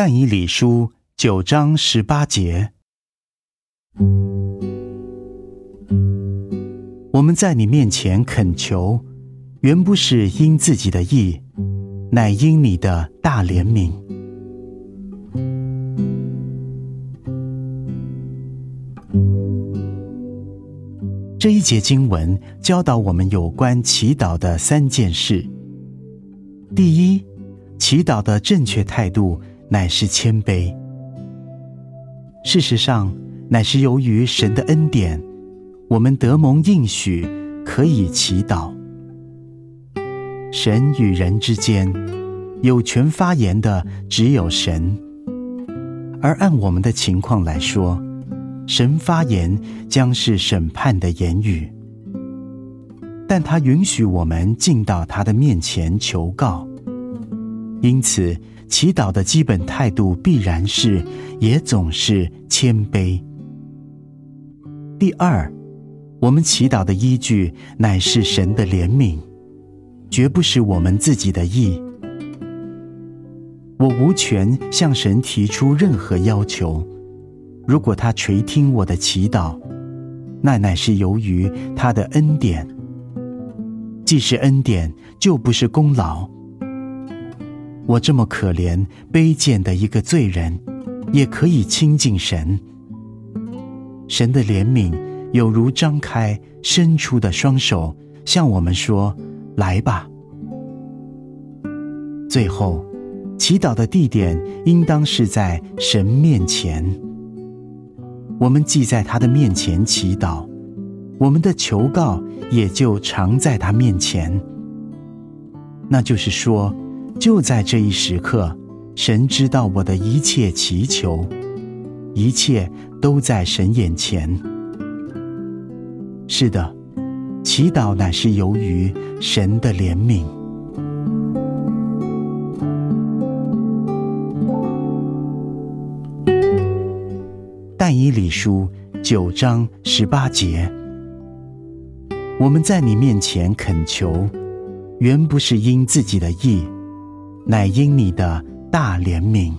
但以理书九章十八节，我们在你面前恳求，原不是因自己的意，乃因你的大怜悯。这一节经文教导我们有关祈祷的三件事。第一，祈祷的正确态度。乃是谦卑。事实上，乃是由于神的恩典，我们得蒙应许，可以祈祷。神与人之间，有权发言的只有神。而按我们的情况来说，神发言将是审判的言语，但他允许我们进到他的面前求告，因此。祈祷的基本态度必然是，也总是谦卑。第二，我们祈祷的依据乃是神的怜悯，绝不是我们自己的意。我无权向神提出任何要求，如果他垂听我的祈祷，那乃是由于他的恩典。既是恩典，就不是功劳。我这么可怜卑贱的一个罪人，也可以亲近神。神的怜悯有如张开伸出的双手，向我们说：“来吧。”最后，祈祷的地点应当是在神面前。我们既在他的面前祈祷，我们的求告也就常在他面前。那就是说。就在这一时刻，神知道我的一切祈求，一切都在神眼前。是的，祈祷乃是由于神的怜悯。但以理书九章十八节，我们在你面前恳求，原不是因自己的意。乃因你的大怜悯。